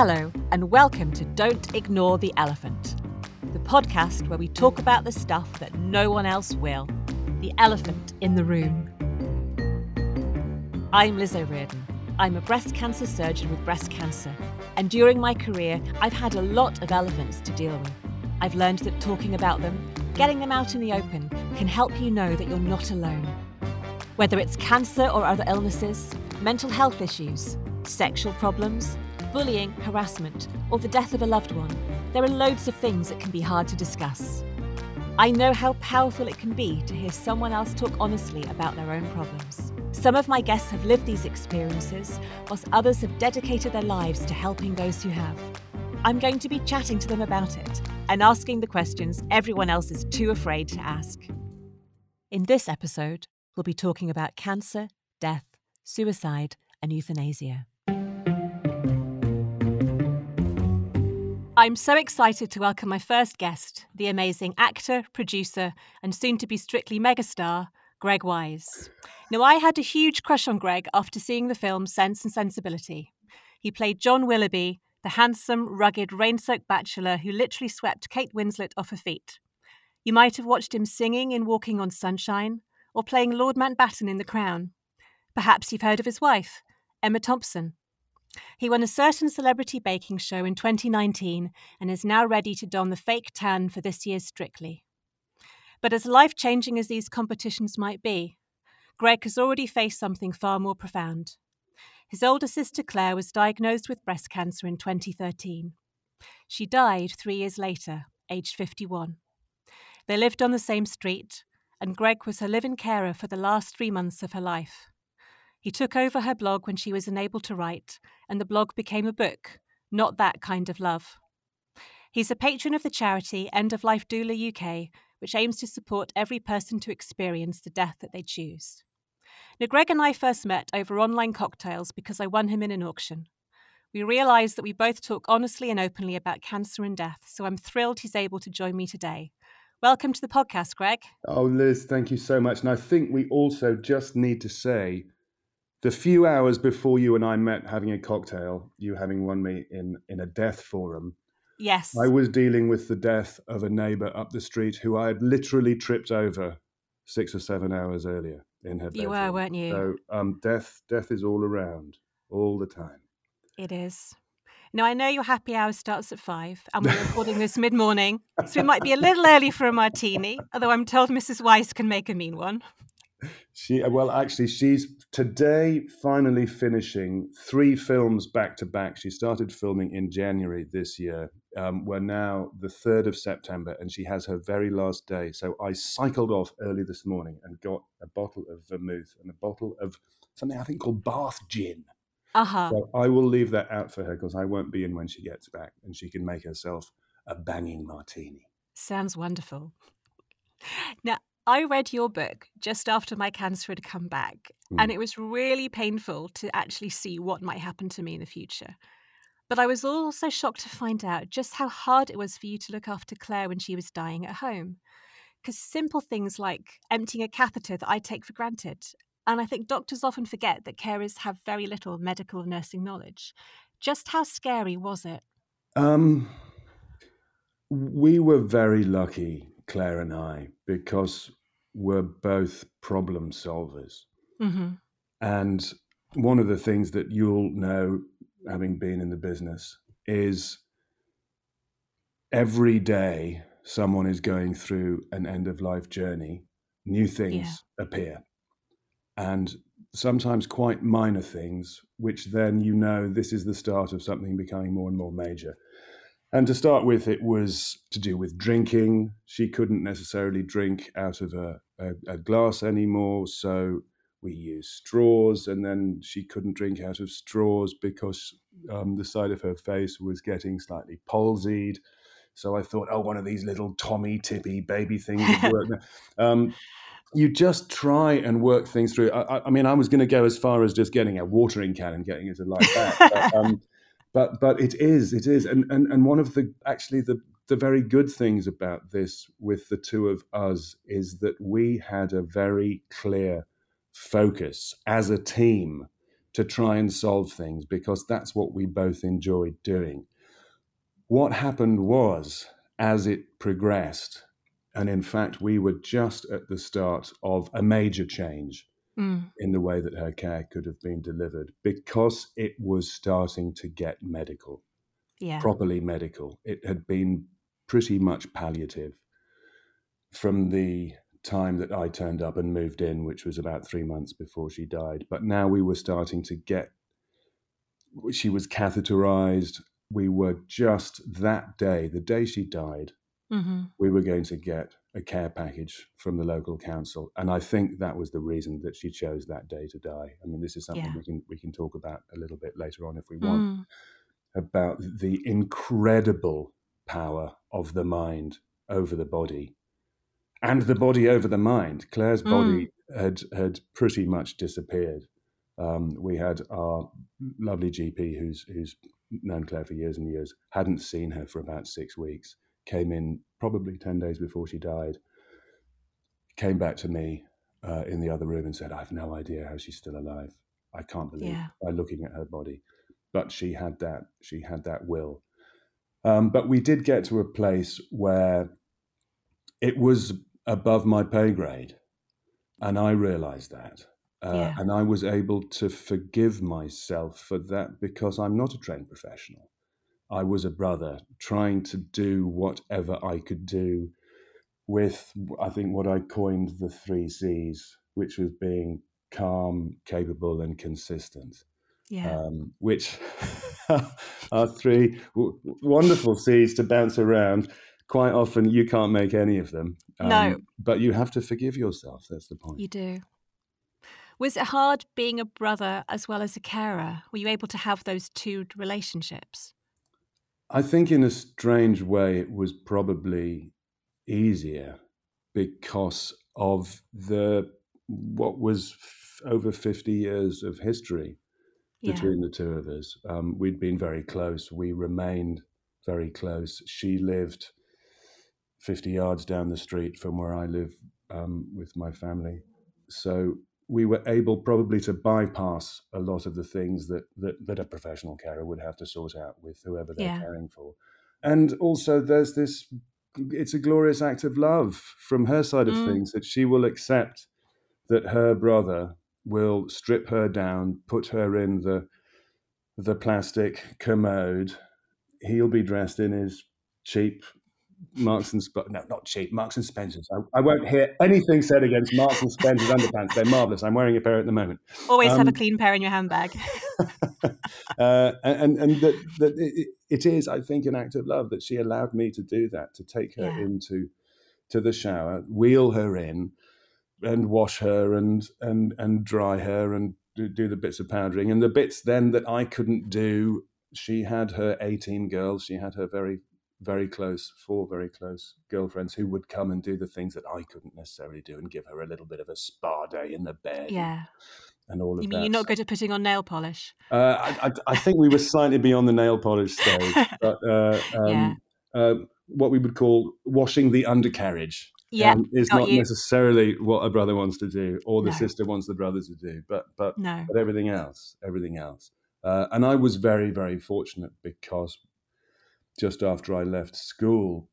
Hello, and welcome to Don't Ignore the Elephant, the podcast where we talk about the stuff that no one else will the elephant in the room. I'm Liz O'Riordan. I'm a breast cancer surgeon with breast cancer, and during my career, I've had a lot of elephants to deal with. I've learned that talking about them, getting them out in the open, can help you know that you're not alone. Whether it's cancer or other illnesses, mental health issues, sexual problems, bullying, harassment, or the death of a loved one, there are loads of things that can be hard to discuss. I know how powerful it can be to hear someone else talk honestly about their own problems. Some of my guests have lived these experiences, whilst others have dedicated their lives to helping those who have. I'm going to be chatting to them about it and asking the questions everyone else is too afraid to ask. In this episode, we'll be talking about cancer, death, suicide, and euthanasia. I'm so excited to welcome my first guest, the amazing actor, producer, and soon to be strictly megastar, Greg Wise. Now, I had a huge crush on Greg after seeing the film Sense and Sensibility. He played John Willoughby, the handsome, rugged, rain soaked bachelor who literally swept Kate Winslet off her feet. You might have watched him singing in Walking on Sunshine or playing Lord Mountbatten in The Crown. Perhaps you've heard of his wife, Emma Thompson. He won a certain celebrity baking show in 2019 and is now ready to don the fake tan for this year's Strictly. But as life changing as these competitions might be, Greg has already faced something far more profound. His older sister Claire was diagnosed with breast cancer in 2013. She died three years later, aged 51. They lived on the same street, and Greg was her live in carer for the last three months of her life. He took over her blog when she was unable to write, and the blog became a book, Not That Kind of Love. He's a patron of the charity End of Life Doula UK, which aims to support every person to experience the death that they choose. Now, Greg and I first met over online cocktails because I won him in an auction. We realised that we both talk honestly and openly about cancer and death, so I'm thrilled he's able to join me today. Welcome to the podcast, Greg. Oh, Liz, thank you so much. And I think we also just need to say the few hours before you and I met having a cocktail, you having won me in, in a death forum. Yes. I was dealing with the death of a neighbor up the street who I had literally tripped over six or seven hours earlier in her You bedroom. were, weren't you? So um, death, death is all around, all the time. It is. Now, I know your happy hour starts at five, and we're recording this mid morning, so it might be a little early for a martini, although I'm told Mrs. Wise can make a mean one. She well, actually, she's today finally finishing three films back to back. She started filming in January this year. Um, we're now the third of September, and she has her very last day. So I cycled off early this morning and got a bottle of vermouth and a bottle of something I think called Bath gin. Uh huh. So I will leave that out for her because I won't be in when she gets back, and she can make herself a banging martini. Sounds wonderful. Now, I read your book just after my cancer had come back, and Mm. it was really painful to actually see what might happen to me in the future. But I was also shocked to find out just how hard it was for you to look after Claire when she was dying at home. Because simple things like emptying a catheter that I take for granted, and I think doctors often forget that carers have very little medical nursing knowledge. Just how scary was it? Um, we were very lucky, Claire and I, because we're both problem solvers. Mm-hmm. And one of the things that you'll know, having been in the business, is every day someone is going through an end of life journey, new things appear. And sometimes quite minor things, which then you know this is the start of something becoming more and more major. And to start with, it was to do with drinking. She couldn't necessarily drink out of a, a, a glass anymore, so we used straws. And then she couldn't drink out of straws because um, the side of her face was getting slightly palsied. So I thought, oh, one of these little Tommee Tippee baby things would work. um, you just try and work things through. I, I- I mean, I was going to go as far as just getting a watering can and getting it to like that. but, um, but but it is it is and and and one of the actually the the very good things about this with the two of us is that we had a very clear focus as a team to try and solve things because that's what we both enjoyed doing. What happened was, as it progressed, and in fact, we were just at the start of a major change mm. in the way that her care could have been delivered because it was starting to get medical, yeah. properly medical. It had been pretty much palliative from the time that I turned up and moved in, which was about three months before she died. But now we were starting to get, she was catheterized. We were just that day, the day she died, mm-hmm. we were going to get a care package from the local council. And I think that was the reason that she chose that day to die. I mean, this is something yeah. we can we can talk about a little bit later on if we want mm. about the incredible power of the mind over the body and the body over the mind. Claire's mm. body had had pretty much disappeared. Um, we had our lovely GP, who's who's known Claire for years and years, hadn't seen her for about six weeks. Came in probably ten days before she died. Came back to me uh, in the other room and said, "I have no idea how she's still alive. I can't believe yeah. by looking at her body." But she had that. She had that will. Um, but we did get to a place where it was above my pay grade. And I realized that. Uh, yeah. And I was able to forgive myself for that because I'm not a trained professional. I was a brother trying to do whatever I could do with, I think, what I coined the three C's, which was being calm, capable, and consistent. Yeah. Um, which are three w- wonderful C's to bounce around quite often you can't make any of them. Um, no. But you have to forgive yourself. That's the point. You do. Was it hard being a brother as well as a carer? Were you able to have those two relationships? I think, in a strange way, it was probably easier because of the what was f- over 50 years of history yeah. between the two of us. Um, we'd been very close. We remained very close. She lived 50 yards down the street from where I live um, with my family. So we were able probably to bypass a lot of the things that, that, that a professional carer would have to sort out with whoever they're yeah. caring for. And also, there's this it's a glorious act of love from her side of mm. things that she will accept that her brother will strip her down, put her in the the plastic commode. He'll be dressed in his cheap Marks and Sp- no, not cheap. Marks and Spencers. I, I, won't hear anything said against Marks and Spencers underpants. They're marvelous. I'm wearing a pair at the moment. Always um, have a um, clean pair in your handbag. uh, and and that, that it, it is, I think, an act of love that she allowed me to do that, to take her yeah. into to the shower, wheel her in, and wash her and and and dry her and do, do the bits of powdering and the bits then that I couldn't do. She had her 18 girls. She had her very very close, four very close girlfriends who would come and do the things that I couldn't necessarily do and give her a little bit of a spa day in the bed. Yeah. And all of you mean that. You're not good at putting on nail polish? Uh, I, I, I, think we were slightly beyond the nail polish stage, but uh, um, yeah. uh, what we would call washing the undercarriage. Yeah, um, is not you. necessarily what a brother wants to do, or the no. sister wants the brother to do, but but no. but everything else, everything else. Uh, and I was very very fortunate because just after I left school,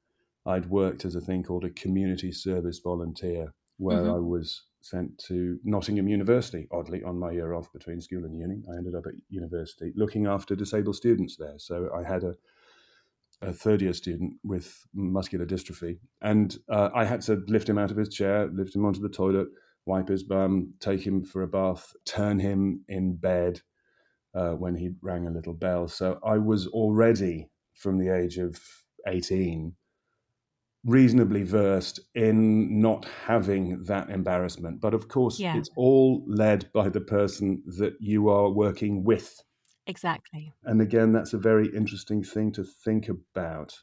I'd worked as a thing called a community service volunteer, where mm-hmm. I was sent to Nottingham University, oddly, on my year off between school and uni. I ended up at university looking after disabled students there. So I had a, a third year student with muscular dystrophy, and uh, I had to lift him out of his chair, lift him onto the toilet, wipe his bum, take him for a bath, turn him in bed uh, when he rang a little bell. So I was already from the age of 18 reasonably versed in not having that embarrassment. But of course, yeah. it's all led by the person that you are working with. Exactly. And again, that's a very interesting thing to think about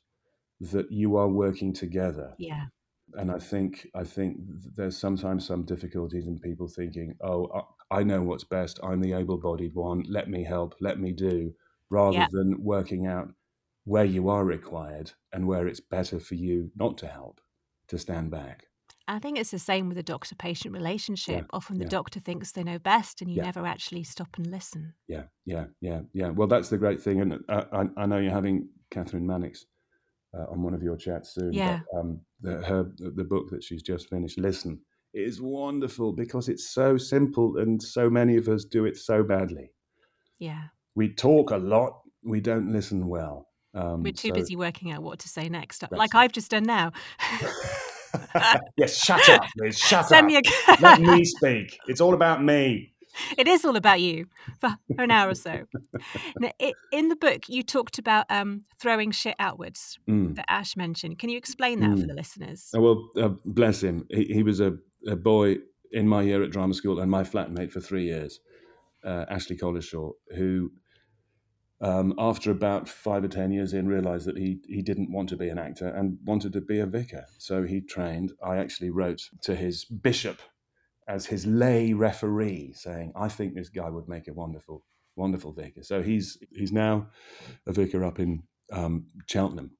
that you are working together. Yeah. And I think I think there's sometimes some difficulties in people thinking, "Oh, I know what's best. I'm the able-bodied one. Let me help. Let me do," rather yeah. than working out where you are required and where it's better for you not to help, to stand back. I think it's the same with the doctor patient relationship. Yeah, Often the yeah. doctor thinks they know best and you yeah. never actually stop and listen. Yeah, yeah, yeah, yeah. Well, that's the great thing. And uh, I, I, know you're having Kathryn Mannix uh, on one of your chats soon. Yeah. But, um, the, her, the book that she's just finished, Listen, is wonderful because it's so simple and so many of us do it so badly. Yeah. We talk a lot, we don't listen well. Um, We're too so, busy working out what to say next, like it. I've just done now. yes, shut up, Liz. Shut Send up. Me a... Let me speak. It's all about me. It is all about you for an hour or so. Now, it, in the book, you talked about um, throwing shit outwards mm. that Ash mentioned. Can you explain that mm. for the listeners? Oh, well, uh, bless him. He, he was a, a, boy in my year at drama school and my flatmate for three years, uh, Ashley Collishaw, who um, after about five or ten years in, realised that he he didn't want to be an actor and wanted to be a vicar. So he trained. I actually wrote to his bishop as his lay referee, saying, "I think this guy would make a wonderful, wonderful vicar." So he's he's now a vicar up in um, Cheltenham,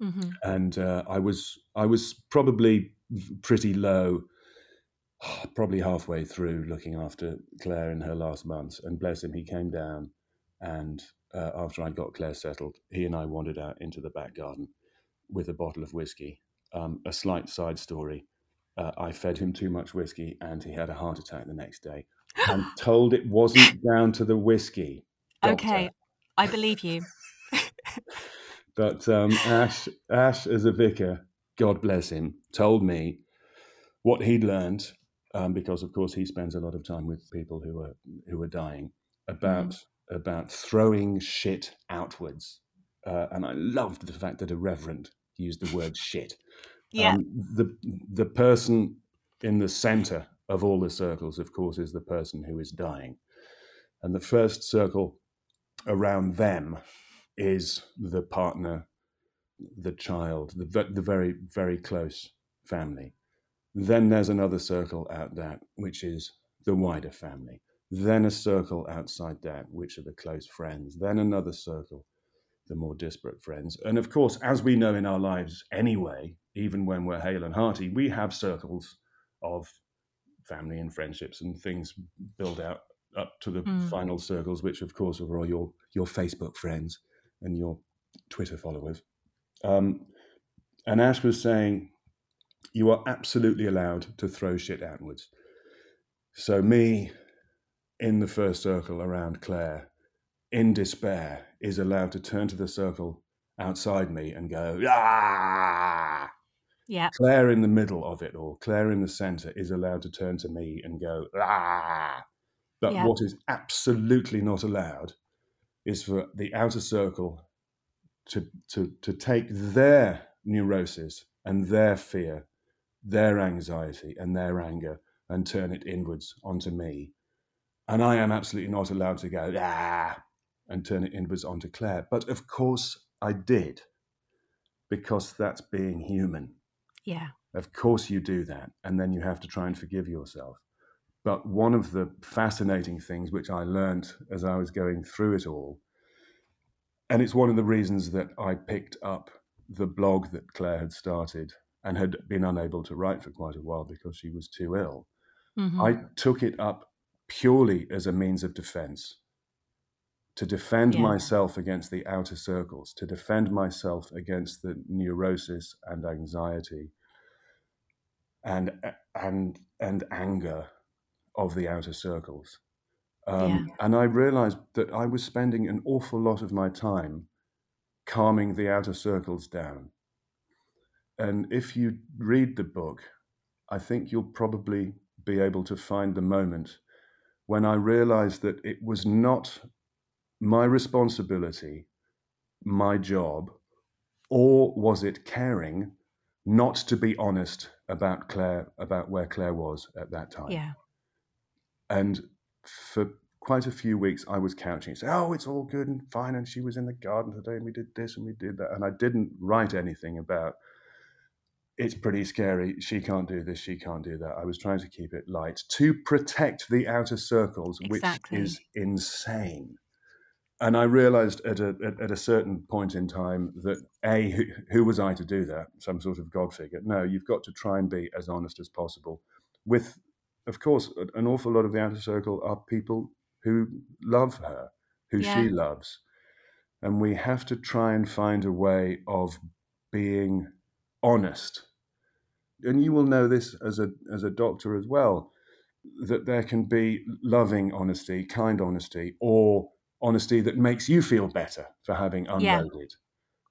mm-hmm. and uh, I was I was probably pretty low. Probably halfway through looking after Claire in her last months, and bless him, he came down and uh, after I'd got Claire settled, he and I wandered out into the back garden with a bottle of whiskey. Um, a slight side story. Uh, I fed him too much whiskey and he had a heart attack the next day. I'm told it wasn't down to the whiskey. Doctor. Okay, I believe you. but um, Ash, Ash, as a vicar, God bless him, told me what he'd learned um, because, of course, he spends a lot of time with people who are who are dying about mm about throwing shit outwards. Uh, and I loved the fact that a reverend used the word shit. Yeah. Um, the the person in the center of all the circles, of course, is the person who is dying. And the first circle around them is the partner, the child, the, the very, very close family. Then there's another circle out that, which is the wider family then a circle outside that, which are the close friends, then another circle, the more disparate friends. And of course, as we know in our lives anyway, even when we're hale and hearty, we have circles of family and friendships and things build out up to the mm. final circles, which of course are all your, your Facebook friends and your Twitter followers. Um, and Ash was saying, you are absolutely allowed to throw shit outwards. So, me in the first circle around Claire, in despair, is allowed to turn to the circle outside me and go, ah! Yeah. Claire in the middle of it all, Claire in the center, is allowed to turn to me and go, ah! But yeah. what is absolutely not allowed is for the outer circle to, to, to take their neurosis and their fear, their anxiety and their anger and turn it inwards onto me and I am absolutely not allowed to go, ah, and turn it inwards onto Claire. But of course I did, because that's being human. Yeah. Of course you do that. And then you have to try and forgive yourself. But one of the fascinating things which I learned as I was going through it all, and it's one of the reasons that I picked up the blog that Claire had started and had been unable to write for quite a while because she was too ill. Mm-hmm. I took it up purely as a means of defense, to defend yeah. myself against the outer circles, to defend myself against the neurosis and anxiety and and and anger of the outer circles. Um, yeah. And I realized that I was spending an awful lot of my time calming the outer circles down. And if you read the book, I think you'll probably be able to find the moment when I realized that it was not my responsibility, my job, or was it caring not to be honest about Claire, about where Claire was at that time? Yeah. And for quite a few weeks, I was couching, saying, "Oh, it's all good and fine," and she was in the garden today, and we did this and we did that, and I didn't write anything about it's pretty scary. She can't do this. She can't do that. I was trying to keep it light to protect the outer circles, exactly. which is insane. and I realized at a, at, a certain point in time that A, who, who, was I to do that? Some sort of God figure. No, you've got to try and be as honest as possible. With, of course, an awful lot of the outer circle are people who love her, who yeah. she loves. And we have to try and find a way of being honest. And you will know this as a, as a doctor as well, that there can be loving honesty, kind honesty, or honesty that makes you feel better for having unloaded.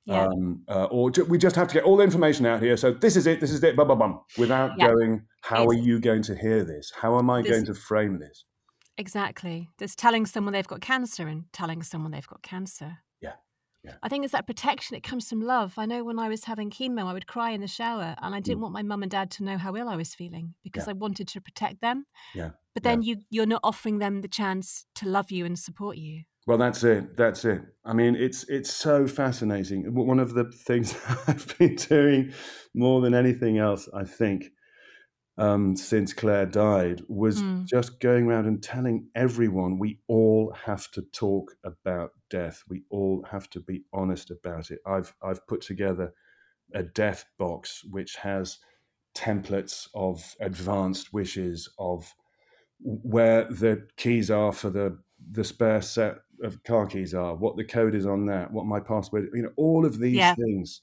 Yeah. Um, uh, or ju- we just have to get all the information out here. So this is it. This is it. Bum, bum, bum. Without yeah. going, how it's, are you going to hear this? How am I this, going to frame this? Exactly. There's telling someone they've got cancer and telling someone they've got cancer. Yeah. Yeah. I think it's that protection. It comes from love. I know when I was having chemo, I would cry in the shower, and I didn't mm. want my mum and dad to know how ill I was feeling because yeah. I wanted to protect them. Yeah. But then yeah. you you're not offering them the chance to love you and support you. Well, that's it. That's it. I mean, it's it's so fascinating. One of the things I've been doing more than anything else, I think, um, since Claire died, was mm. just going around and telling everyone we all have to talk about death. We all have to be honest about it. I've I've put together a death box which has templates of advanced wishes of where the keys are for the the spare set of car keys are, what the code is on that, what my password, you know, all of these yeah. things.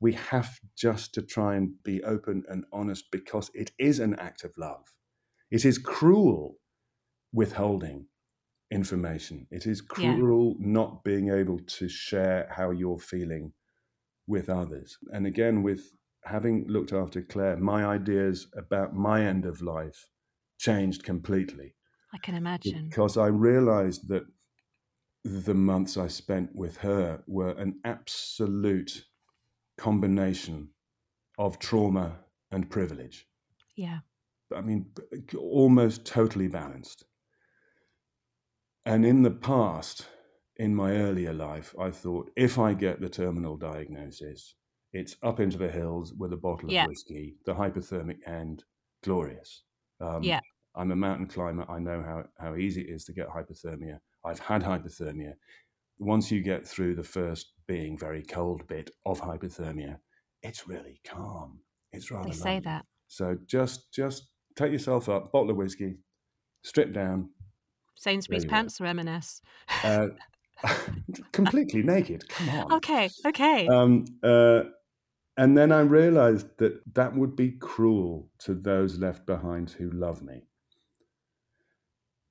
We have just to try and be open and honest because it is an act of love. It is cruel withholding information. It is cruel yeah. not being able to share how you're feeling with others. And again, with having looked after Claire, my ideas about my end of life changed completely. I can imagine. Because I realized that the months I spent with her were an absolute combination of trauma and privilege. Yeah. I mean, almost totally balanced. And in the past, in my earlier life, I thought if I get the terminal diagnosis, it's up into the hills with a bottle of whiskey, the hypothermic end, glorious. Um, yeah. I'm a mountain climber. I know how, how easy it is to get hypothermia. I've had hypothermia. Once you get through the first being very cold bit of hypothermia, it's really calm. It's rather. They say that. So just just take yourself up, bottle of whiskey, strip down. Sainsbury's pants or M&S? Uh, completely naked. Come on. Okay. Okay. Um, uh, and then I realized that that would be cruel to those left behind who love me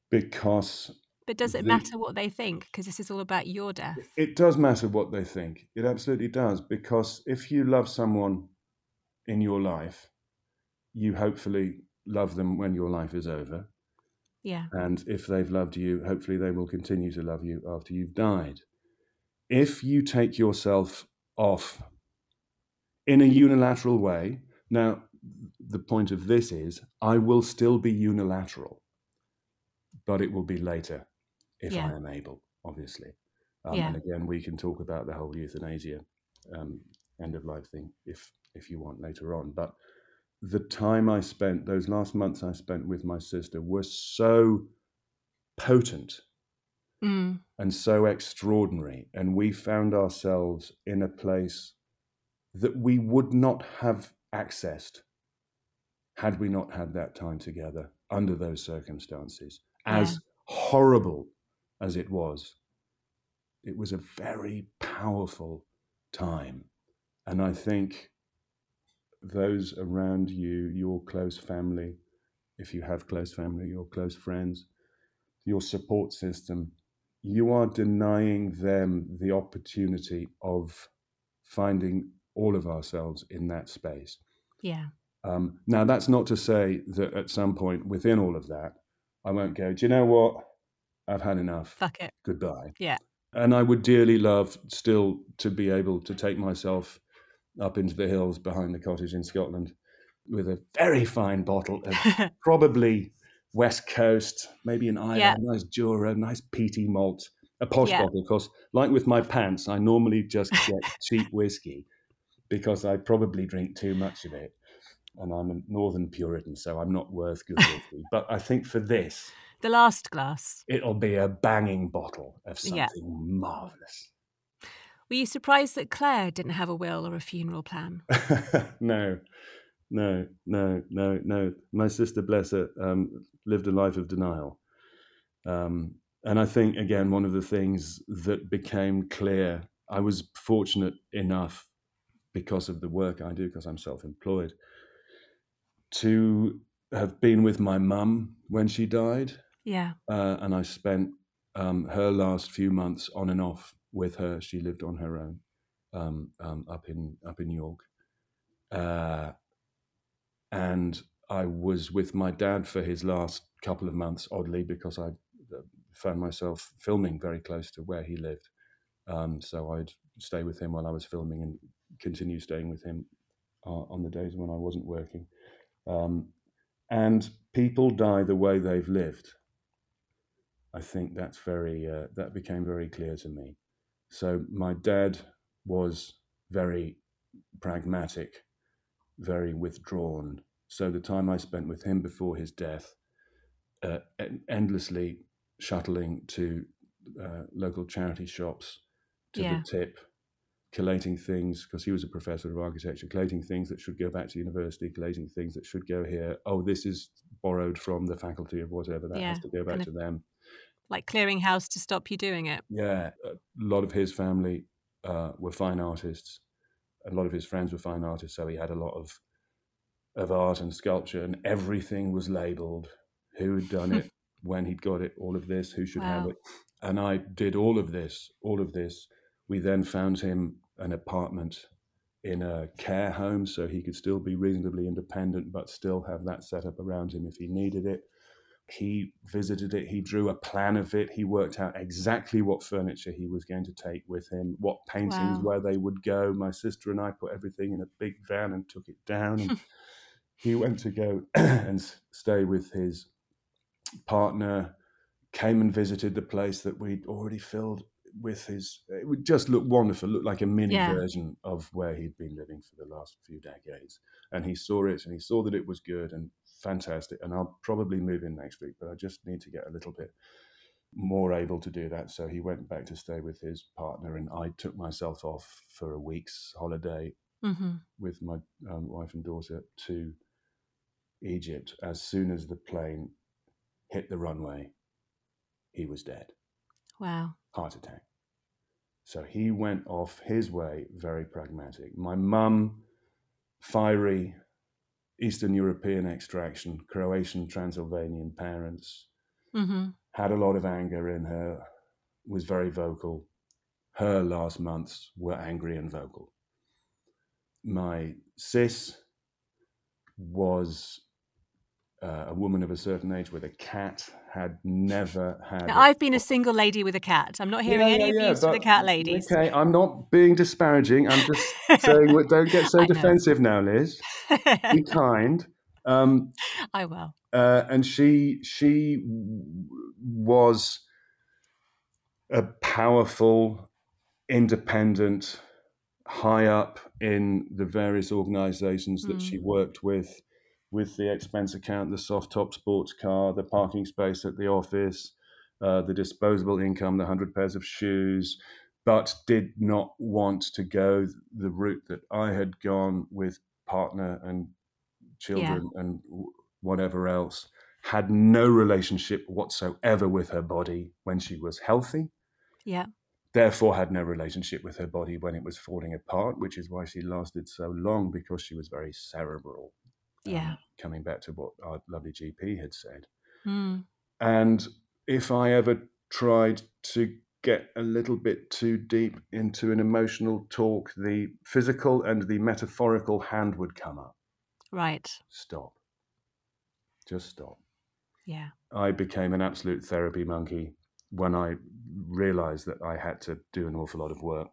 because but does it the, matter what they think? Because this is all about your death. It does matter what they think. It absolutely does. Because if you love someone in your life, you hopefully love them when your life is over. Yeah. And if they've loved you, hopefully they will continue to love you after you've died. If you take yourself off in a unilateral way, now the point of this is I will still be unilateral but it will be later if yeah. I am able, obviously. Um, yeah. And again, we can talk about the whole euthanasia um, end of life thing if if you want later on. But the time I spent, those last months I spent with my sister, were so potent mm. and so extraordinary, and we found ourselves in a place that we would not have accessed had we not had that time together under those circumstances as yeah. horrible as it was. It was a very powerful time. And I think those around you, your close family, if you have close family, your close friends, your support system, you are denying them the opportunity of finding all of ourselves in that space. Yeah. Um, now, that's not to say that at some point within all of that, I won't go, do you know what? I've had enough. Fuck it. Goodbye. Yeah. And I would dearly love still to be able to take myself up into the hills behind the cottage in Scotland with a very fine bottle of probably West Coast, maybe an Islay, yeah. nice Jura, nice peaty malt, a posh yeah. bottle. Of course, like with my pants, I normally just get cheap whiskey because I probably drink too much of it and I'm a Northern Puritan, so I'm not worth good whiskey. but I think for this, The last glass. It'll be a banging bottle of something yeah. marvelous. Were you surprised that Claire didn't have a will or a funeral plan? no, no, no, no, no. My sister, bless her, um, lived a life of denial. Um, and I think, again, one of the things that became clear, I was fortunate enough because of the work I do, because I'm self employed, to have been with my mum when she died. Yeah. Uh, and I spent um, her last few months on and off with her. She lived on her own um, um, up in up in York. Uh, and I was with my dad for his last couple of months, oddly, because I uh, found myself filming very close to where he lived. Um, so I'd stay with him while I was filming and continue staying with him uh, on the days when I wasn't working. Um, and people die the way they've lived. I think that's very uh, that became very clear to me. So my dad was very pragmatic, very withdrawn. So the time I spent with him before his death, uh, endlessly shuttling to uh, local charity shops to yeah. the tip, collating things because he was a professor of architecture, collating things that should go back to university, collating things that should go here. Oh, this is borrowed from the faculty of whatever that yeah, has to go back to them. Like clearing house to stop you doing it. Yeah, a lot of his family uh, were fine artists. A lot of his friends were fine artists, so he had a lot of of art and sculpture, and everything was labeled. Who had done it, when he'd got it, all of this, who should wow. have it. And I did all of this, all of this. We then found him an apartment in a care home so he could still be reasonably independent, but still have that set up around him if he needed it. He visited it, he drew a plan of it, he worked out exactly what furniture he was going to take with him, what paintings, wow. where they would go. My sister and I put everything in a big van and took it down. And he went to go and stay with his partner, came and visited the place that we'd already filled with his. It would just look wonderful, look like a mini yeah. version of where he'd been living for the last few decades. And he saw it and he saw that it was good and fantastic. And I'll probably move in next week, but I just need to get a little bit more able to do that. So he went back to stay with his partner, and I took myself off for a week's holiday mm-hmm. with my um, wife and daughter to Egypt. As soon as the plane hit the runway, he was dead. Wow. Heart attack. So he went off his way, very pragmatic. My mum, fiery Eastern European extraction, Croatian, Transylvanian parents, mm-hmm. had a lot of anger in her, was very vocal. Her last months were angry and vocal. My sis was uh, a woman of a certain age with a cat had never had. Now, I've been a single lady with a cat. I'm not hearing yeah, any yeah, abuse yeah, the cat ladies. Okay, I'm not being disparaging. I'm just saying, don't get so defensive now, Liz. Be kind. Um, I will. Uh, and she she was a powerful, independent, high up in the various organisations that mm. she worked with with the expense account, the soft top sports car, the parking space at the office, uh, the disposable income, the 100 pairs of shoes, but did not want to go the route that I had gone with partner and children yeah. and whatever else. Had no relationship whatsoever with her body when she was healthy. Yeah. Therefore, had no relationship with her body when it was falling apart, which is why she lasted so long because she was very cerebral yeah. Um, coming back to what our lovely GP had said. Mm. And if I ever tried to get a little bit too deep into an emotional talk, the physical and the metaphorical hand would come up. Right. Stop. Just stop. Yeah. I became an absolute therapy monkey when I realized that I had to do an awful lot of work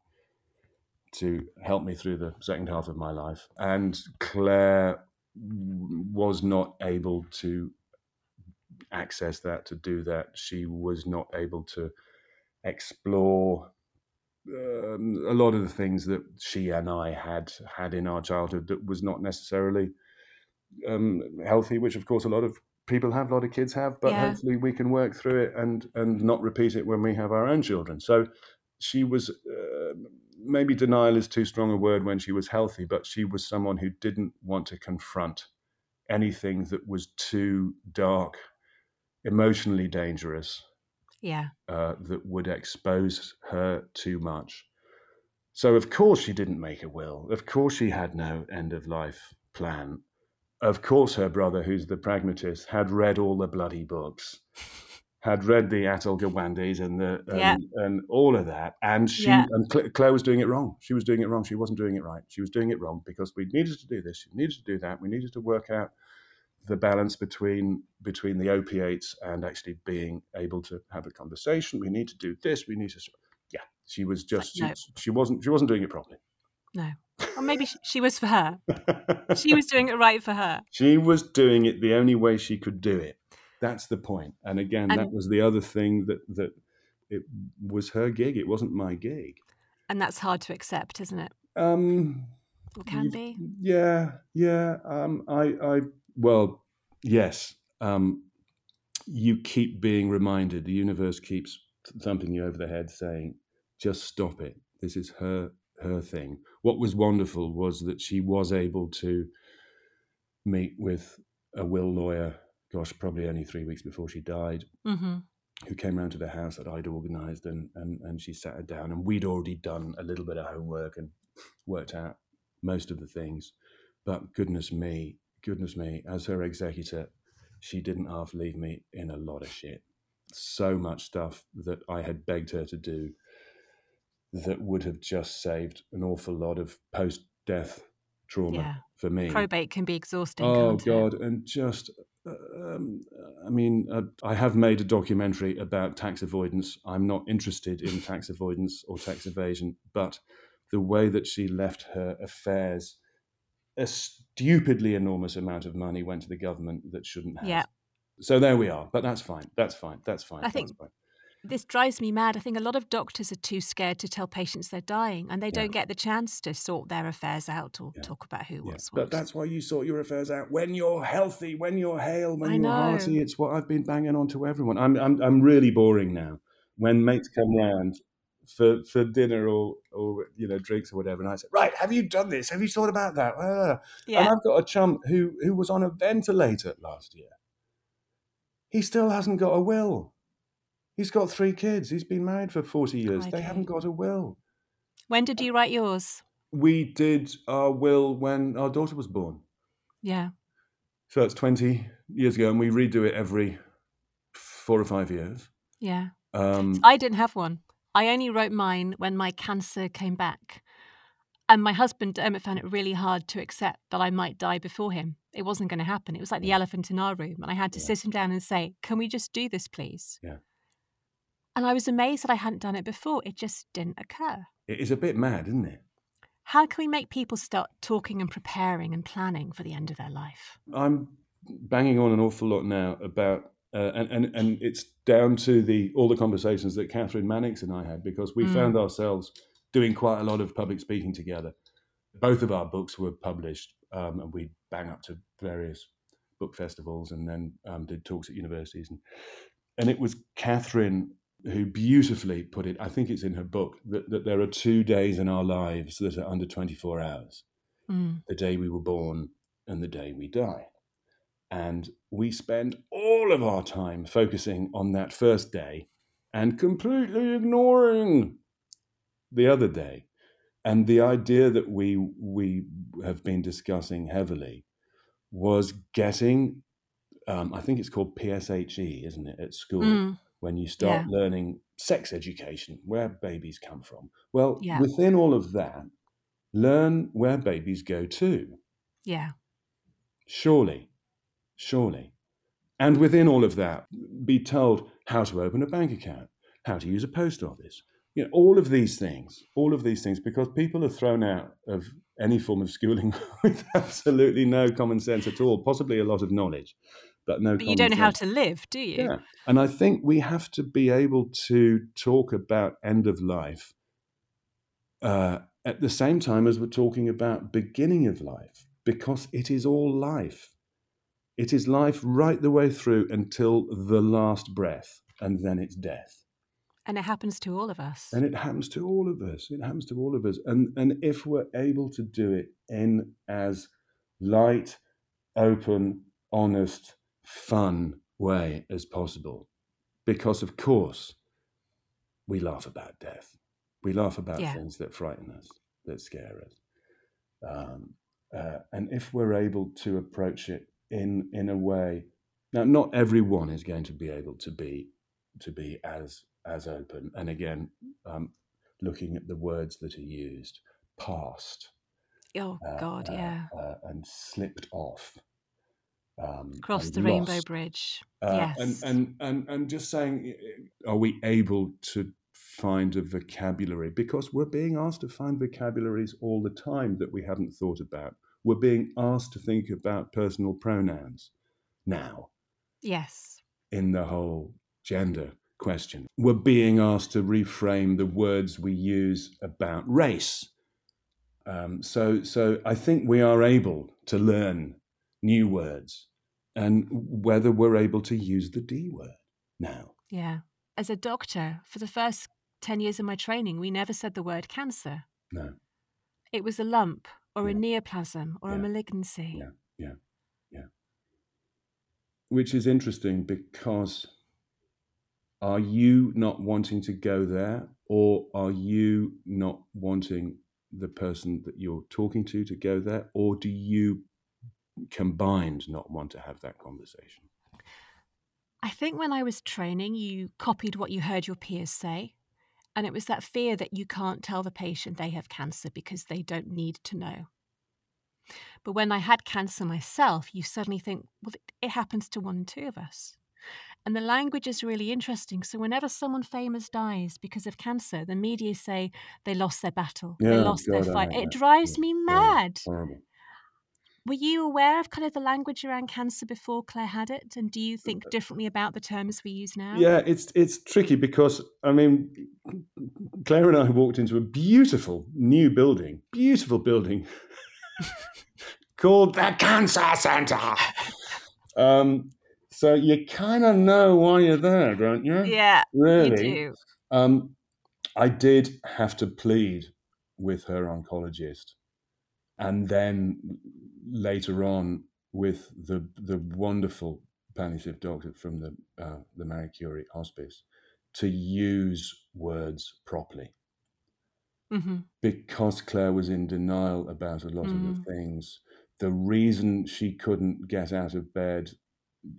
to help me through the second half of my life. And Claire was not able to access that, to do that. She was not able to explore um, a lot of the things that she and I had had in our childhood that was not necessarily um, healthy, which of course a lot of people have, a lot of kids have, but Yeah. hopefully we can work through it and and not repeat it when we have our own children. So she was uh, maybe denial is too strong a word when she was healthy, but she was someone who didn't want to confront anything that was too dark, emotionally dangerous, Yeah. uh, that would expose her too much. So, of course, she didn't make a will. Of course, she had no end of life plan. Of course, her brother, who's the pragmatist, had read all the bloody books, had read the Atul Gawandis and the and, Yeah. and all of that. And she Yeah. and Cla- Claire was doing it wrong. She was doing it wrong. She wasn't doing it right. She was doing it wrong because we needed to do this. She needed to do that. We needed to work out the balance between between the opiates and actually being able to have a conversation. We need to do this. We need to. Yeah, she was just no. she, she wasn't she wasn't doing it properly. No. Or maybe she was for her. She was doing it right for her. she was doing it the only way she could do it. That's the point. And again, that was the other thing that that it was her gig. It wasn't my gig. And that's hard to accept, isn't it? Um, Or can be. Yeah, yeah. Um, I, I, well, yes. Um, you keep being reminded. The universe keeps thumping you over the head, saying, "Just stop it. This is her, her thing." What was wonderful was that she was able to meet with a will lawyer. Gosh, probably only three weeks before she died, hmm who came round to the house that I'd organised, and, and and she sat her down, and we'd already done a little bit of homework and worked out most of the things. But goodness me, goodness me, as her executor, she didn't half leave me in a lot of shit. So much stuff that I had begged her to do that would have just saved an awful lot of post-death trauma Yeah. for me. Probate can be exhausting. Oh can't it? God! And just, um, I mean, uh, I have made a documentary about tax avoidance. I'm not interested in tax avoidance or tax evasion, but the way that she left her affairs, a stupidly enormous amount of money went to the government that shouldn't have. Yeah. So there we are. But that's fine. That's fine. That's fine. I that's think fine. This drives me mad. I think a lot of doctors are too scared to tell patients they're dying, and they Yeah. don't get the chance to sort their affairs out or Yeah. talk about who Yeah. what's But what. that's why you sort your affairs out when you're healthy, when you're hale, when I you're know. hearty. It's what I've been banging on to everyone. I'm I'm I'm really boring now. When mates come round for for dinner or or you know drinks or whatever, and I say, right, have you done this? Have you thought about that? Ah. And I've got a chum who who was on a ventilator last year. He still hasn't got a will. He's got three kids. He's been married for forty years. They haven't got a will. when did you write yours? We did our will when our daughter was born. Yeah, So that's 20 years ago, and we redo it every four or five years. yeah. Um, I didn't have one. I only wrote mine when my cancer came back. And my husband, Dermot, found it really hard to accept that I might die before him. It wasn't going to happen. It was like the elephant in our room. And I had to Yeah. sit him down and say, Can we just do this, please? Yeah. And I was amazed that I hadn't done it before. It just didn't occur. it is a bit mad, isn't it? How can we make people start talking and preparing and planning for the end of their life? I'm banging on an awful lot now about, uh, and, and, and it's down to the all the conversations that Kathryn Mannix and I had because we Mm. found ourselves doing quite a lot of public speaking together. Both of our books were published, um, and we bang up to various book festivals and then um, did talks at universities. And, and it was Kathryn who beautifully put it, I think it's in her book, that, that there are two days in our lives that are under 24 hours Mm. the day we were born and the day we die. And we spend all of our time focusing on that first day and completely ignoring the other day. And the idea that we we have been discussing heavily was getting, um, I think it's called PSHE, isn't it, at school, Mm. When you start learning sex education, where babies come from. Well, Yeah. within all of that, learn where babies go to. Yeah. Surely, surely. And within all of that, be told how to open a bank account, how to use a post office. You know, all of these things, all of these things, because people are thrown out of any form of schooling with absolutely no common sense at all, possibly a lot of knowledge, but no But you don't know how to live, do you? Yeah. And I think we have to be able to talk about end of life uh, at the same time as we're talking about beginning of life, because it is all life. It is life right the way through until the last breath, and then it's death. And it happens to all of us. And it happens to all of us. It happens to all of us. And and if we're able to do it in as light, open, honest, fun way as possible, because of course we laugh about death. We laugh about yeah. things that frighten us, that scare us. Um, uh, and if we're able to approach it in in a way, now not everyone is going to be able to be to be as as open. And again, um, looking at the words that are used, past. Oh uh, God, uh, yeah. Uh, and slipped off. Um, Across the lost. Rainbow Bridge. Uh, yes. And, and and and just saying, are we able to find a vocabulary? Because we're being asked to find vocabularies all the time that we haven't thought about. We're being asked to think about personal pronouns now. Yes. In the whole gender question. We're being asked to reframe the words we use about race. Um, so, so I think we are able to learn new words, and whether we're able to use the D word now. Yeah. As a doctor, for the first 10 years of my training, we never said the word cancer. No. It was a lump or yeah. a neoplasm or yeah. a malignancy. Yeah, yeah, yeah. Which is interesting because are you not wanting to go there or are you not wanting the person that you're talking to to go there or do you combined not want to have that conversation i think when i was training you copied what you heard your peers say and it was that fear that you can't tell the patient they have cancer because they don't need to know but when i had cancer myself you suddenly think well it happens to one two of us and the language is really interesting. So whenever someone famous dies because of cancer, the media say they lost their battle, yeah, they lost God, their fight. It drives me mad. Horrible. Were you aware of kind of the language around cancer before Claire had it, and do you think differently about the terms we use now? Yeah, it's it's tricky because I mean, Claire and I walked into a beautiful new building, beautiful building called the Cancer Centre. Um, so you kind of know why you're there, don't you? Yeah, really. You do. Um, I did have to plead with her oncologist, and then later on with the the wonderful palliative doctor from the uh, the Marie Curie Hospice to use words properly. Mm-hmm. Because Claire was in denial about a lot mm-hmm. of the mm-hmm. things, the reason she couldn't get out of bed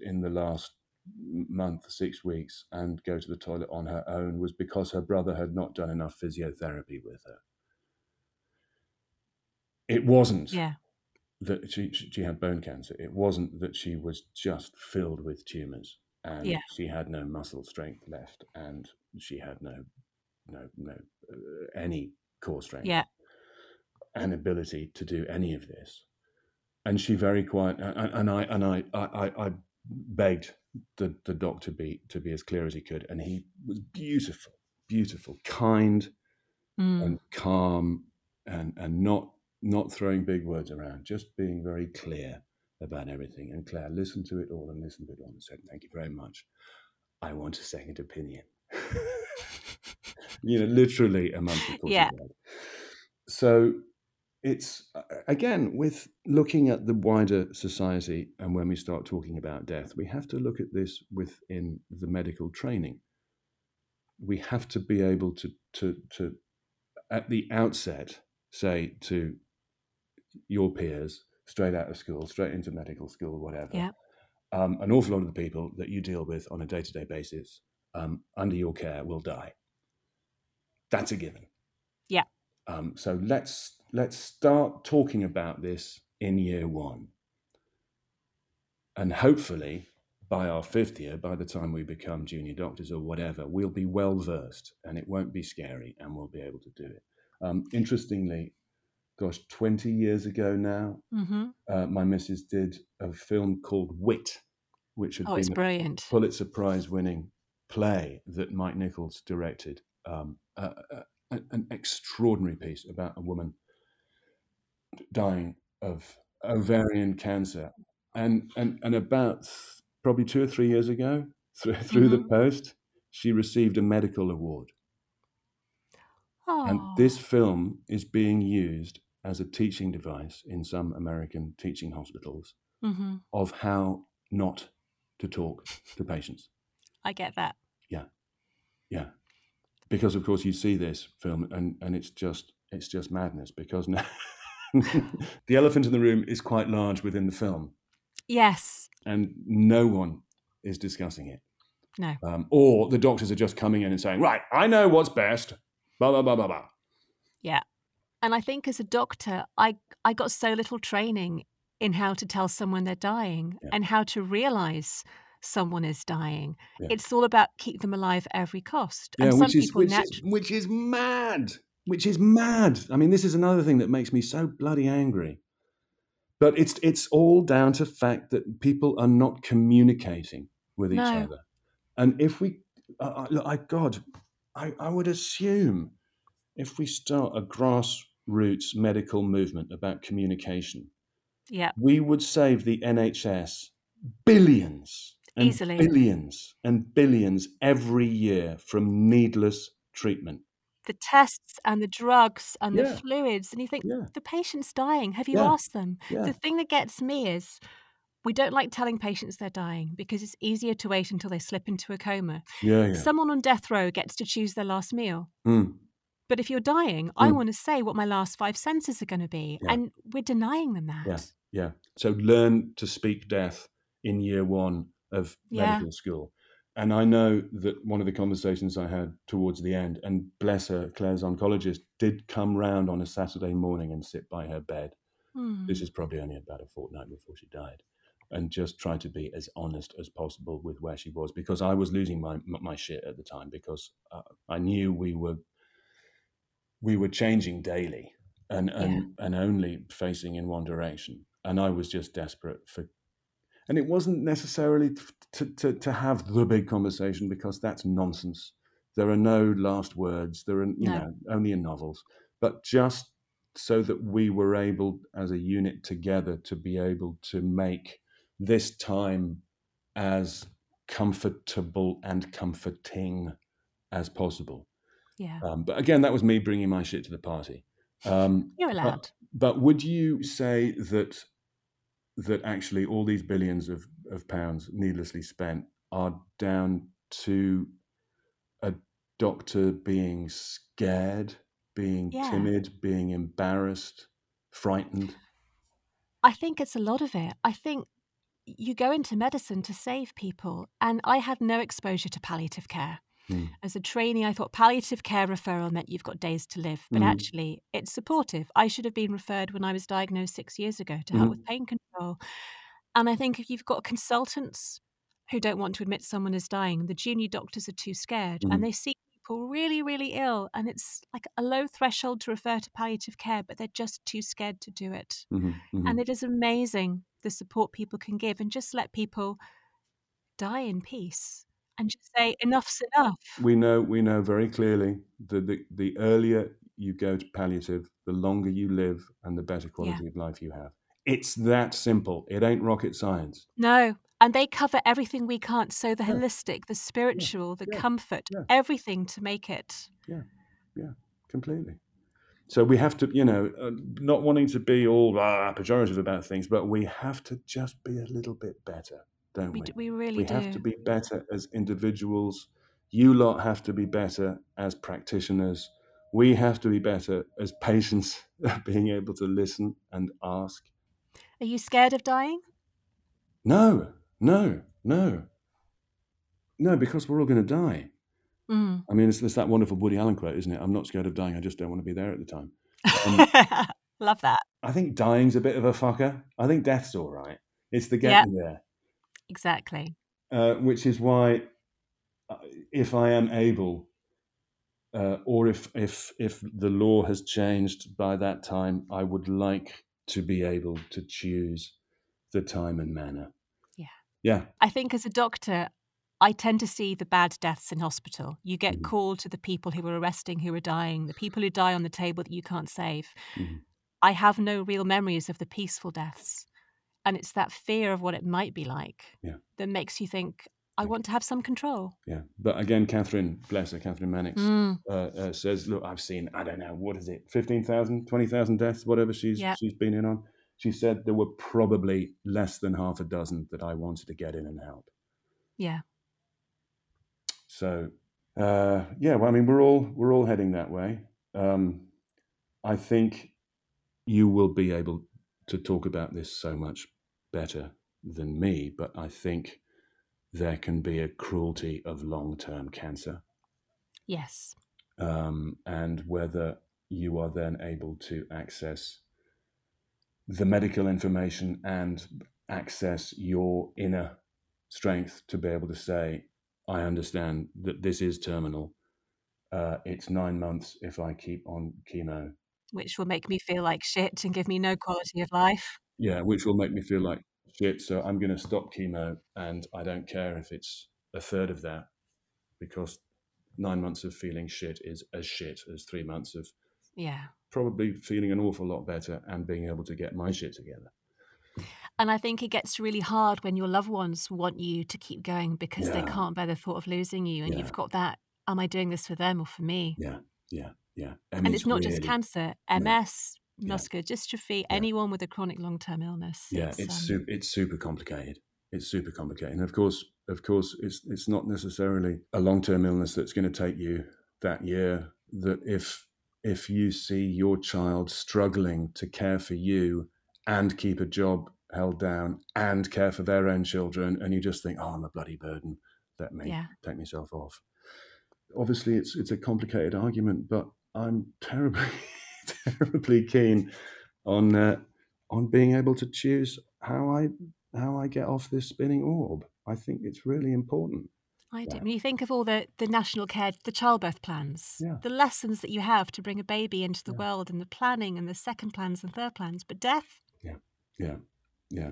in the last month, six weeks, and go to the toilet on her own was because her brother had not done enough physiotherapy with her. It wasn't yeah. That she, she had bone cancer. It wasn't that she was just filled with tumors and yeah. she had no muscle strength left and she had no no no uh, any core strength yeah. and ability to do any of this and she very quiet and, and I and I, I I begged the, the doctor be to be as clear as he could, and he was beautiful, beautiful, kind, mm. and calm, and and not not throwing big words around, just being very clear about everything. And Claire listened to it all and listened to it all and said, "Thank you very much. I want a second opinion." you know, literally a month before yeah. she died. So it's uh, again with looking at the wider society and when we start talking about death we have to look at this within the medical training we have to be able to to to at the outset say to your peers straight out of school straight into medical school whatever yeah. um, an awful lot of the people that you deal with on a day-to-day basis um, under your care will die that's a given yeah um, so let's let's start talking about this in year one. And hopefully, by our fifth year, by the time we become junior doctors or whatever, we'll be well versed and it won't be scary and we'll be able to do it. Um, interestingly, gosh, 20 years ago now, mm-hmm. uh, my missus did a film called Wit, which had oh, been brilliant. a Pulitzer Prize winning play that Mike Nichols directed. Um, uh, uh, an extraordinary piece about a woman dying of ovarian cancer and and and about probably two or three years ago, through, through mm-hmm. the post, she received a medical award. Aww. And this film is being used as a teaching device in some American teaching hospitals mm-hmm. of how not to talk to patients. I get that. Yeah, yeah, because of course you see this film and and it's just it's just madness because now the elephant in the room is quite large within the film. Yes. And no one is discussing it. No. Um, or the doctors are just coming in and saying, right, I know what's best. Blah, blah, blah, blah, blah. Yeah. And I think as a doctor, I, I got so little training in how to tell someone they're dying yeah. and how to realize someone is dying. Yeah. It's all about keep them alive at every cost. And yeah, which is, which, natu- is, which is mad. Which is mad. I mean, this is another thing that makes me so bloody angry. But it's it's all down to fact that people are not communicating with each no. other. And if we, uh, look, I God, I, I would assume if we start a grassroots medical movement about communication, yeah, we would save the NHS billions and easily billions and billions every year from needless treatment. The tests and the drugs and Yeah. the fluids, and you think Yeah. the patient's dying. Have you Yeah. asked them? The thing that gets me is we don't like telling patients they're dying because it's easier to wait until they slip into a coma. Yeah, yeah. Someone on death row gets to choose their last meal. Mm. But if you're dying, I Mm. want to say what my last five senses are going to be. Yeah. And we're denying them that. Yeah. Yeah. So learn to speak death in year one of Yeah. medical school. And I know that one of the conversations I had towards the end, and bless her, Claire's oncologist did come round on a Saturday morning and sit by her bed. Hmm. This is probably only about a fortnight before she died, and just try to be as honest as possible with where she was because I was losing my my shit at the time because uh, I knew we were we were changing daily and and and only facing in one direction, and I was just desperate for and it wasn't necessarily to, to, to have the big conversation because that's nonsense. There are no last words. There are you No. know only in novels, but just so that we were able as a unit together to be able to make this time as comfortable and comforting as possible. Yeah. Um, but again, that was me bringing my shit to the party. Um, You're but- allowed. but would you say that that actually all these billions of, of pounds needlessly spent are down to a doctor being scared, being Yeah. timid, being embarrassed, frightened? I think it's a lot of it. I think you go into medicine to save people. And I had no exposure to palliative care. Hmm. As a trainee, I thought palliative care referral meant you've got days to live, but Mhm. actually, it's supportive. I should have been referred when I was diagnosed six years ago to help Mhm. with pain control. And I think if you've got consultants who don't want to admit someone is dying, the junior doctors are too scared and they see people really, really ill. And it's like a low threshold to refer to palliative care, but they're just too scared to do it. Mhm, mhm. And it is amazing the support people can give and just let people die in peace and just say, enough's enough. we know we know very clearly that the, the earlier you go to palliative, the longer you live and the better quality of life you have. It's that simple. It ain't rocket science. No. And they cover everything we can't. So the Yeah. holistic, the spiritual, the Yeah. comfort, Yeah. everything to make it. Yeah. Yeah. Completely. So we have to, you know, uh, not wanting to be all ah, pejorative about things, but we have to just be a little bit better, don't we? We, we really we do. have to be better as individuals. You lot have to be better as practitioners. We have to be better as patients, being able to listen and ask. Are you scared of dying? No, no, no, no, because we're all going to die. Mm. I mean, it's, it's that wonderful Woody Allen quote, isn't it? I'm not scared of dying. I just don't want to be there at the time. Um, Love that. I think dying's a bit of a fucker. I think death's all right. It's the getting there, Exactly. uh, which is why, uh, if I am able, uh, or if if if the law has changed by that time, I would like to be able to choose the time and manner. Yeah. Yeah. I think as a doctor, I tend to see the bad deaths in hospital. You get Mhm. called to the people who are arresting, who are dying, the people who die on the table that you can't save. Mhm. I have no real memories of the peaceful deaths. And it's that fear of what it might be like Yeah. that makes you think, I want to have some control. Yeah, but again, Kathryn, bless her, Kathryn Mannix, Mm. uh, uh, says, "Look, I've seen, I don't know, what is it, 15,000, 20,000 deaths, whatever she's Yeah. she's been in on." She said there were probably less than half a dozen that I wanted to get in and help. Yeah. So, uh, yeah, well, I mean, we're all we're all heading that way. Um, I think you will be able to talk about this so much better than me, but I think there can be a cruelty of long-term cancer. Yes. um, and whether you are then able to access the medical information and access your inner strength to be able to say, I understand that this is terminal. Uh, it's nine months if I keep on chemo. Which will make me feel like shit and give me no quality of life. Yeah, which will make me feel like shit. So I'm going to stop chemo and I don't care if it's a third of that because nine months of feeling shit is as shit as three months of Yeah. probably feeling an awful lot better and being able to get my shit together. And I think it gets really hard when your loved ones want you to keep going because they can't bear the thought of losing you. And Yeah. you've got that, am I doing this for them or for me? Yeah, yeah, yeah. and it's, not just cancer, MS, Yeah. muscular dystrophy, anyone with a chronic long term illness. Yeah, it's um, super, it's super complicated. It's super complicated, and of course, of course, it's it's not necessarily a long term illness that's going to take you that year. That if if you see your child struggling to care for you and keep a job held down and care for their own children, and you just think, oh, I'm a bloody burden. Let me Yeah. take myself off. Obviously, it's it's a complicated argument, but I'm terribly terribly keen on uh, on being able to choose how I how I get off this spinning orb. I think it's really important. I do. When you think of all the, the national care, the childbirth plans, Yeah. the lessons that you have to bring a baby into the Yeah. world and the planning and the second plans and third plans, but death, Yeah, Yeah, yeah.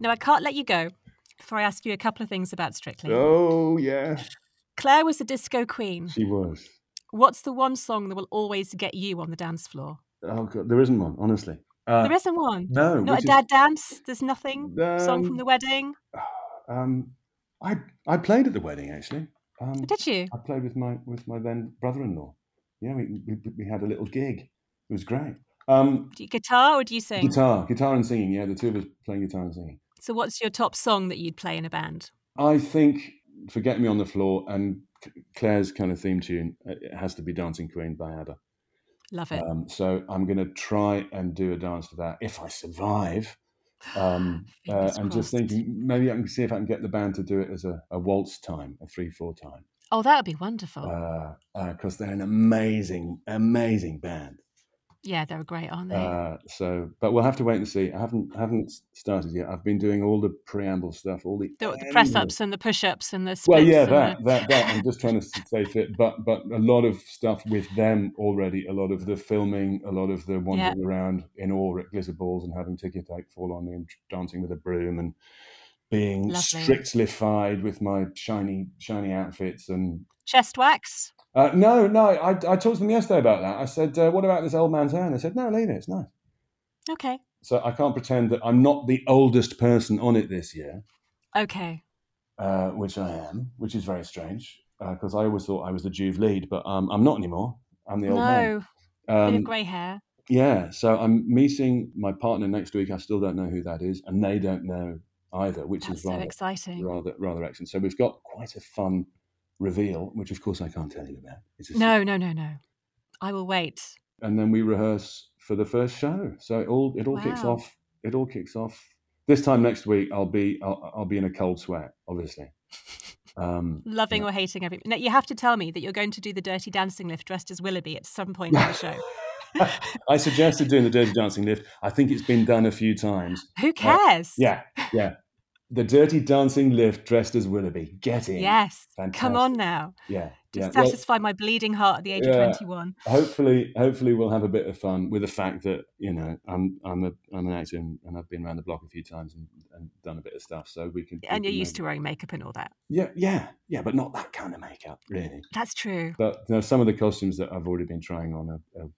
no, I can't let you go before I ask you a couple of things about Strictly. Oh yeah, Claire was a disco queen. she was. What's the one song that will always get you on the dance floor? Oh god, there isn't one. Honestly, uh, there isn't one. no. Not a is- dad dance. There's nothing. Song from Um, the wedding. Um, I I played at the wedding actually. Um, Did you? I played with my with my then brother-in-law. Yeah, we, we we had a little gig. It was great. Um, Do you guitar or do you sing? guitar, guitar and singing. Yeah, the two of us playing guitar and singing. So, what's your top song that you'd play in a band? I think "Forget Me on the Floor" and Claire's kind of theme tune uh, it has to be "Dancing Queen" by ABBA. Love it. Um, so I'm going to try and do a dance to that if I survive. Um, uh, I'm just thinking maybe I can see if I can get the band to do it as a, a waltz time, a three-four time, Oh, that would be wonderful. because they're an amazing, amazing band. Yeah, they're great, aren't they? Uh, so, but we'll have to wait and see. I haven't haven't started yet. I've been doing all the preamble stuff, all the the, the press ups and the push ups and the. Well, yeah, that, the- that, that. I'm just trying to stay fit, but but a lot of stuff with them already. A lot of the filming, a lot of the wandering around in awe at glitter balls and having ticket tape fall on me and dancing with a broom and being Lovely. strictlified with my shiny shiny outfits and. chest wax. Uh, no, no. I, I talked to them yesterday about that. I said, uh, "What about this old man's hair?" And they said, "No, leave it. It's nice." Okay. So I can't pretend that I'm not the oldest person on it this year. Okay. uh, which I am, which is very strange because I always thought I was the Juve lead, but um, I'm not anymore. I'm the old man. No, bit Um, of grey hair. yeah, so I'm meeting my partner next week. I still don't know who that is, and they don't know either, which That's is so rather, exciting. rather, rather excellent. So we've got quite a fun reveal, which of course I can't tell you about. No, no, no, no. I will wait. and then we rehearse for the first show. So it all it all kicks off. It all kicks off this time next week. I'll be I'll, I'll be in a cold sweat, obviously. Um, Loving yeah. or hating every. Now, you have to tell me that you're going to do the dirty dancing lift dressed as Willoughby at some point in the show. I suggested doing the Dirty Dancing lift. I think it's been done a few times. Who cares? Yeah, yeah. The Dirty Dancing lift dressed as Willoughby. Get in. Yes. Fantastic. Come on now. Yeah, To yeah. Well, satisfy my bleeding heart at the age Yeah. of 21. hopefully, hopefully we'll have a bit of fun with the fact that you know I'm I'm a I'm an actor and, and I've been around the block a few times and, and done a bit of stuff, so we can. we And you're can used to wearing makeup and all that. Yeah, yeah, yeah, but not that kind of makeup, really. That's true. But you know, some of the costumes that I've already been trying on are, are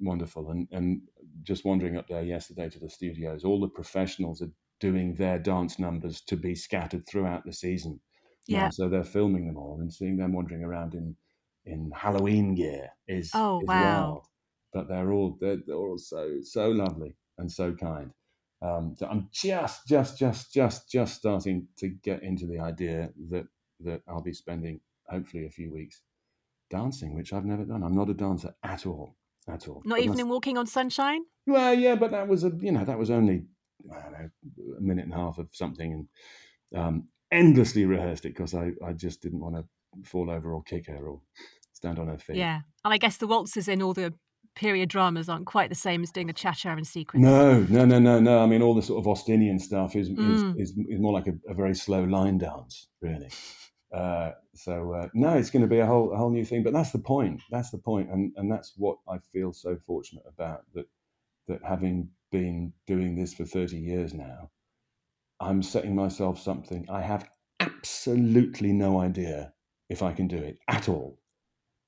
wonderful, and and just wandering up there yesterday to the studios, all the professionals are doing their dance numbers to be scattered throughout the season. Yeah. so they're filming them all and seeing them wandering around in in Halloween gear is Oh, is wow. wild. But they're all they're, they're all so so lovely and so kind. Um, so I'm just just just just just starting to get into the idea that that I'll be spending hopefully a few weeks dancing, which I've never done. I'm not a dancer at all, at all. Not But even in Walking on Sunshine? well, yeah, but that was a you know that was only know a minute and a half of something, and um, endlessly rehearsed it because I I just didn't want to fall over or kick her or stand on her feet. Yeah. And I guess the waltzes in all the period dramas aren't quite the same as doing a cha-cha in sequence. No, no, no, no, no. I mean, all the sort of Austenian stuff is Mm. is, is, is more like a, a very slow line dance, really. Uh, so uh, no, it's going to be a whole a whole new thing. But that's the point. That's the point, and and that's what I feel so fortunate about that that having been doing this for thirty years now, I'm setting myself something. I have absolutely no idea if I can do it at all,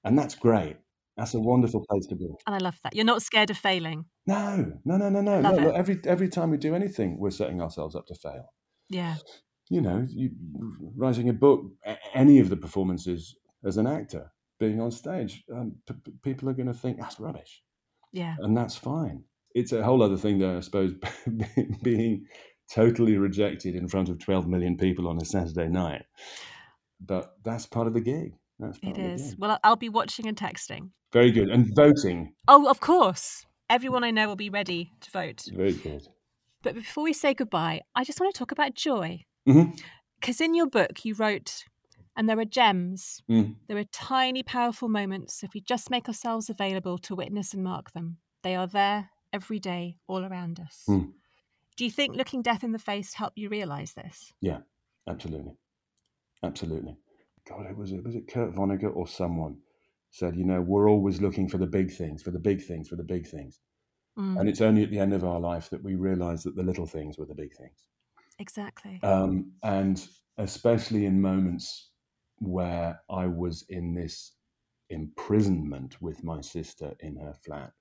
and that's great. That's a wonderful place to be. And I love that. You're not scared of failing. No, no, no, no, no. Love no it. look, every every time we do anything, we're setting ourselves up to fail. Yeah. You know, you, writing a book, any of the performances as an actor, being on stage, um, p- people are going to think that's rubbish, Yeah. and that's fine. It's a whole other thing, though. I suppose being totally rejected in front of twelve million people on a Saturday night, but that's part of the gig. That's part It of the gig. Well, I'll be watching and texting. Very good, and voting. Oh, of course. Everyone I know will be ready to vote. Very good. But before we say goodbye, I just want to talk about joy. Because in your book, you wrote, and there are gems, Mm. there are tiny, powerful moments if we just make ourselves available to witness and mark them. They are there every day, all around us. Mm. Do you think looking death in the face helped you realize this? Yeah, absolutely, absolutely. God, it was it was it Kurt Vonnegut or someone said, you know, we're always looking for the big things, for the big things, for the big things, Mm, and it's only at the end of our life that we realise that the little things were the big things. exactly. Um, and especially in moments where I was in this imprisonment with my sister in her flat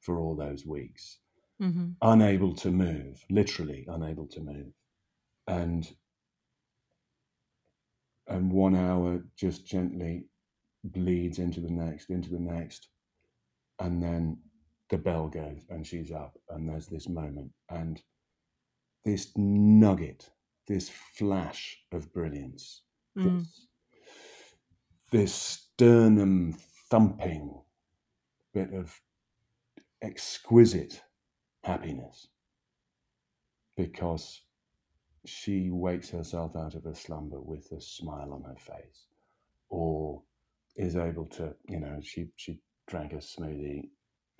for all those weeks, hmm unable to move, literally unable to move. And and one hour just gently bleeds into the next, into the next, and then the bell goes and she's up, and there's this moment and this nugget, this flash of brilliance, Mm. this, this sternum thumping bit of exquisite happiness because she wakes herself out of her slumber with a smile on her face or is able to you know she she drank a smoothie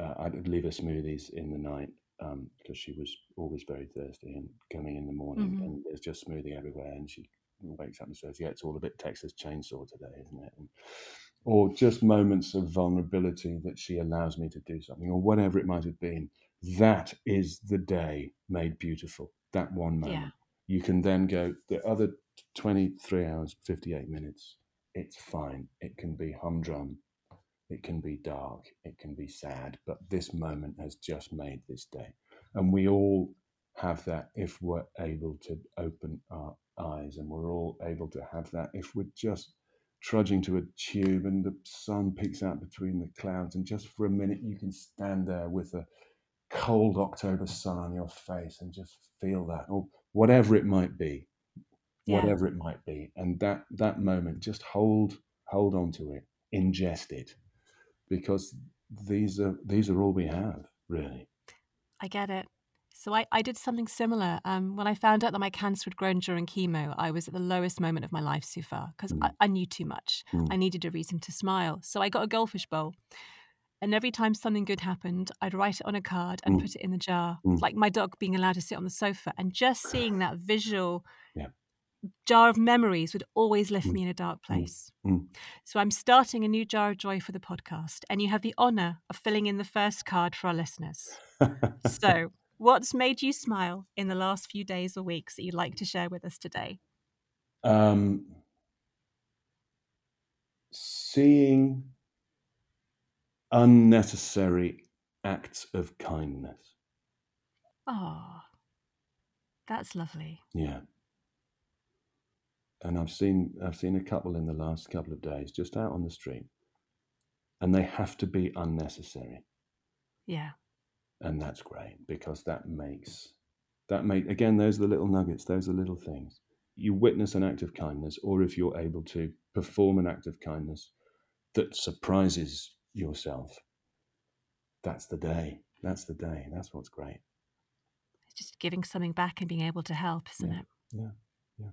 uh, i'd leave her smoothies in the night um, because she was always very thirsty and coming in the morning Mhm. and there's just smoothie everywhere and she wakes up and says yeah it's all a bit texas chainsaw today isn't it and, or just moments of vulnerability that she allows me to do something or whatever it might have been that is the day made beautiful that one moment. Yeah. you can then go the other 23 hours 58 minutes it's fine. It can be humdrum it can be dark it can be sad but this moment has just made this day. And we all have that if we're able to open our eyes and we're all able to have that if we're just trudging to a tube and the sun peeks out between the clouds and just for a minute you can stand there with a cold october sun on your face and just feel that or whatever it might be Yeah. whatever it might be and that that moment just hold hold on to it ingest it because these are these are all we have really I get it. So I, I did something similar. Um, when I found out that my cancer had grown during chemo, I was at the lowest moment of my life so far because Mm. I, I knew too much. Mm. I needed a reason to smile. So I got a goldfish bowl. And every time something good happened, I'd write it on a card and Mm. put it in the jar. Mm. Like my dog being allowed to sit on the sofa. And just seeing that visual Yeah. jar of memories would always lift Mm. me in a dark place. Mm. So I'm starting a new jar of joy for the podcast. And you have the honor of filling in the first card for our listeners. So, what's made you smile in the last few days or weeks that you'd like to share with us today? um, seeing unnecessary acts of kindness. Oh, that's lovely. Yeah. And I've seen I've seen a couple in the last couple of days just out on the street. And they have to be unnecessary. Yeah. And that's great because that makes that make again those are the little nuggets, those are the little things. You witness an act of kindness, or if you're able to perform an act of kindness that surprises yourself, that's the day. That's the day. That's what's great. It's just giving something back and being able to help, isn't yeah. it? Yeah. Yeah.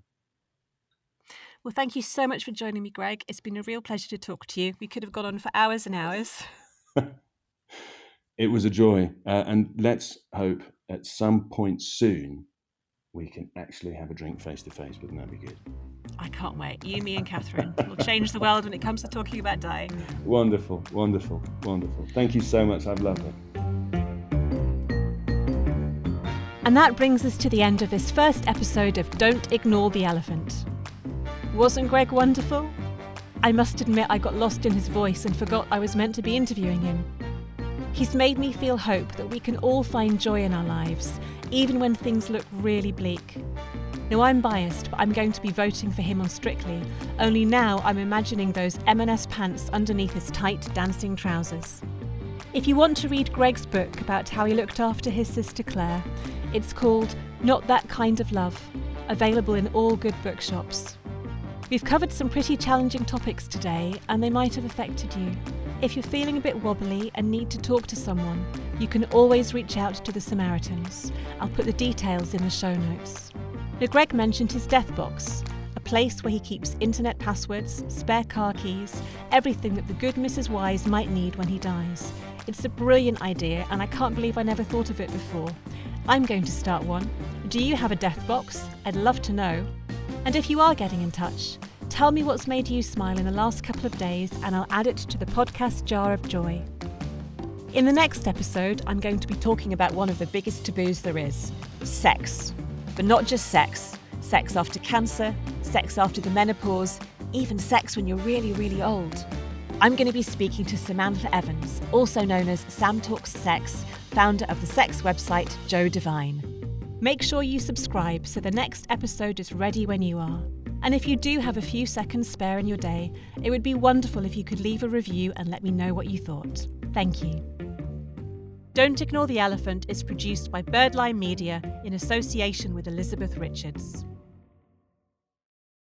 Well, thank you so much for joining me, Greg. It's been a real pleasure to talk to you. We could have gone on for hours and hours. it was a joy. Uh, and let's hope at some point soon we can actually have a drink face to face. Wouldn't that be good? I can't wait. You, me, and Kathryn will change the world when it comes to talking about dying. Wonderful, wonderful, wonderful. Thank you so much. I've loved it. And that brings us to the end of this first episode of Don't Ignore the Elephant. Wasn't Greg wonderful? I must admit, I got lost in his voice and forgot I was meant to be interviewing him. He's made me feel hope that we can all find joy in our lives, even when things look really bleak. Now, I'm biased, but I'm going to be voting for him on Strictly, only now I'm imagining those M&S pants underneath his tight dancing trousers. If you want to read Greg's book about how he looked after his sister Claire, it's called Not That Kind of Love, available in all good bookshops. We've covered some pretty challenging topics today, and they might have affected you. If you're feeling a bit wobbly and need to talk to someone, you can always reach out to the Samaritans. I'll put the details in the show notes. Now, Greg mentioned his death box, a place where he keeps internet passwords, spare car keys, everything that the good Mrs. Wise might need when he dies. It's a brilliant idea, and I can't believe I never thought of it before. I'm going to start one. Do you have a death box? I'd love to know. And if you are getting in touch, Tell me what's made you smile in the last couple of days, and I'll add it to the podcast jar of joy. In the next episode, I'm going to be talking about one of the biggest taboos there is sex. But not just sex sex after cancer, sex after the menopause, even sex when you're really, really old. I'm going to be speaking to Samantha Evans, also known as Sam Talks Sex, founder of the sex website Jo Divine. Make sure you subscribe so the next episode is ready when you are. And if you do have a few seconds spare in your day, it would be wonderful if you could leave a review and let me know what you thought. Thank you. Don't Ignore the Elephant is produced by Birdline Media in association with Elizabeth Richards.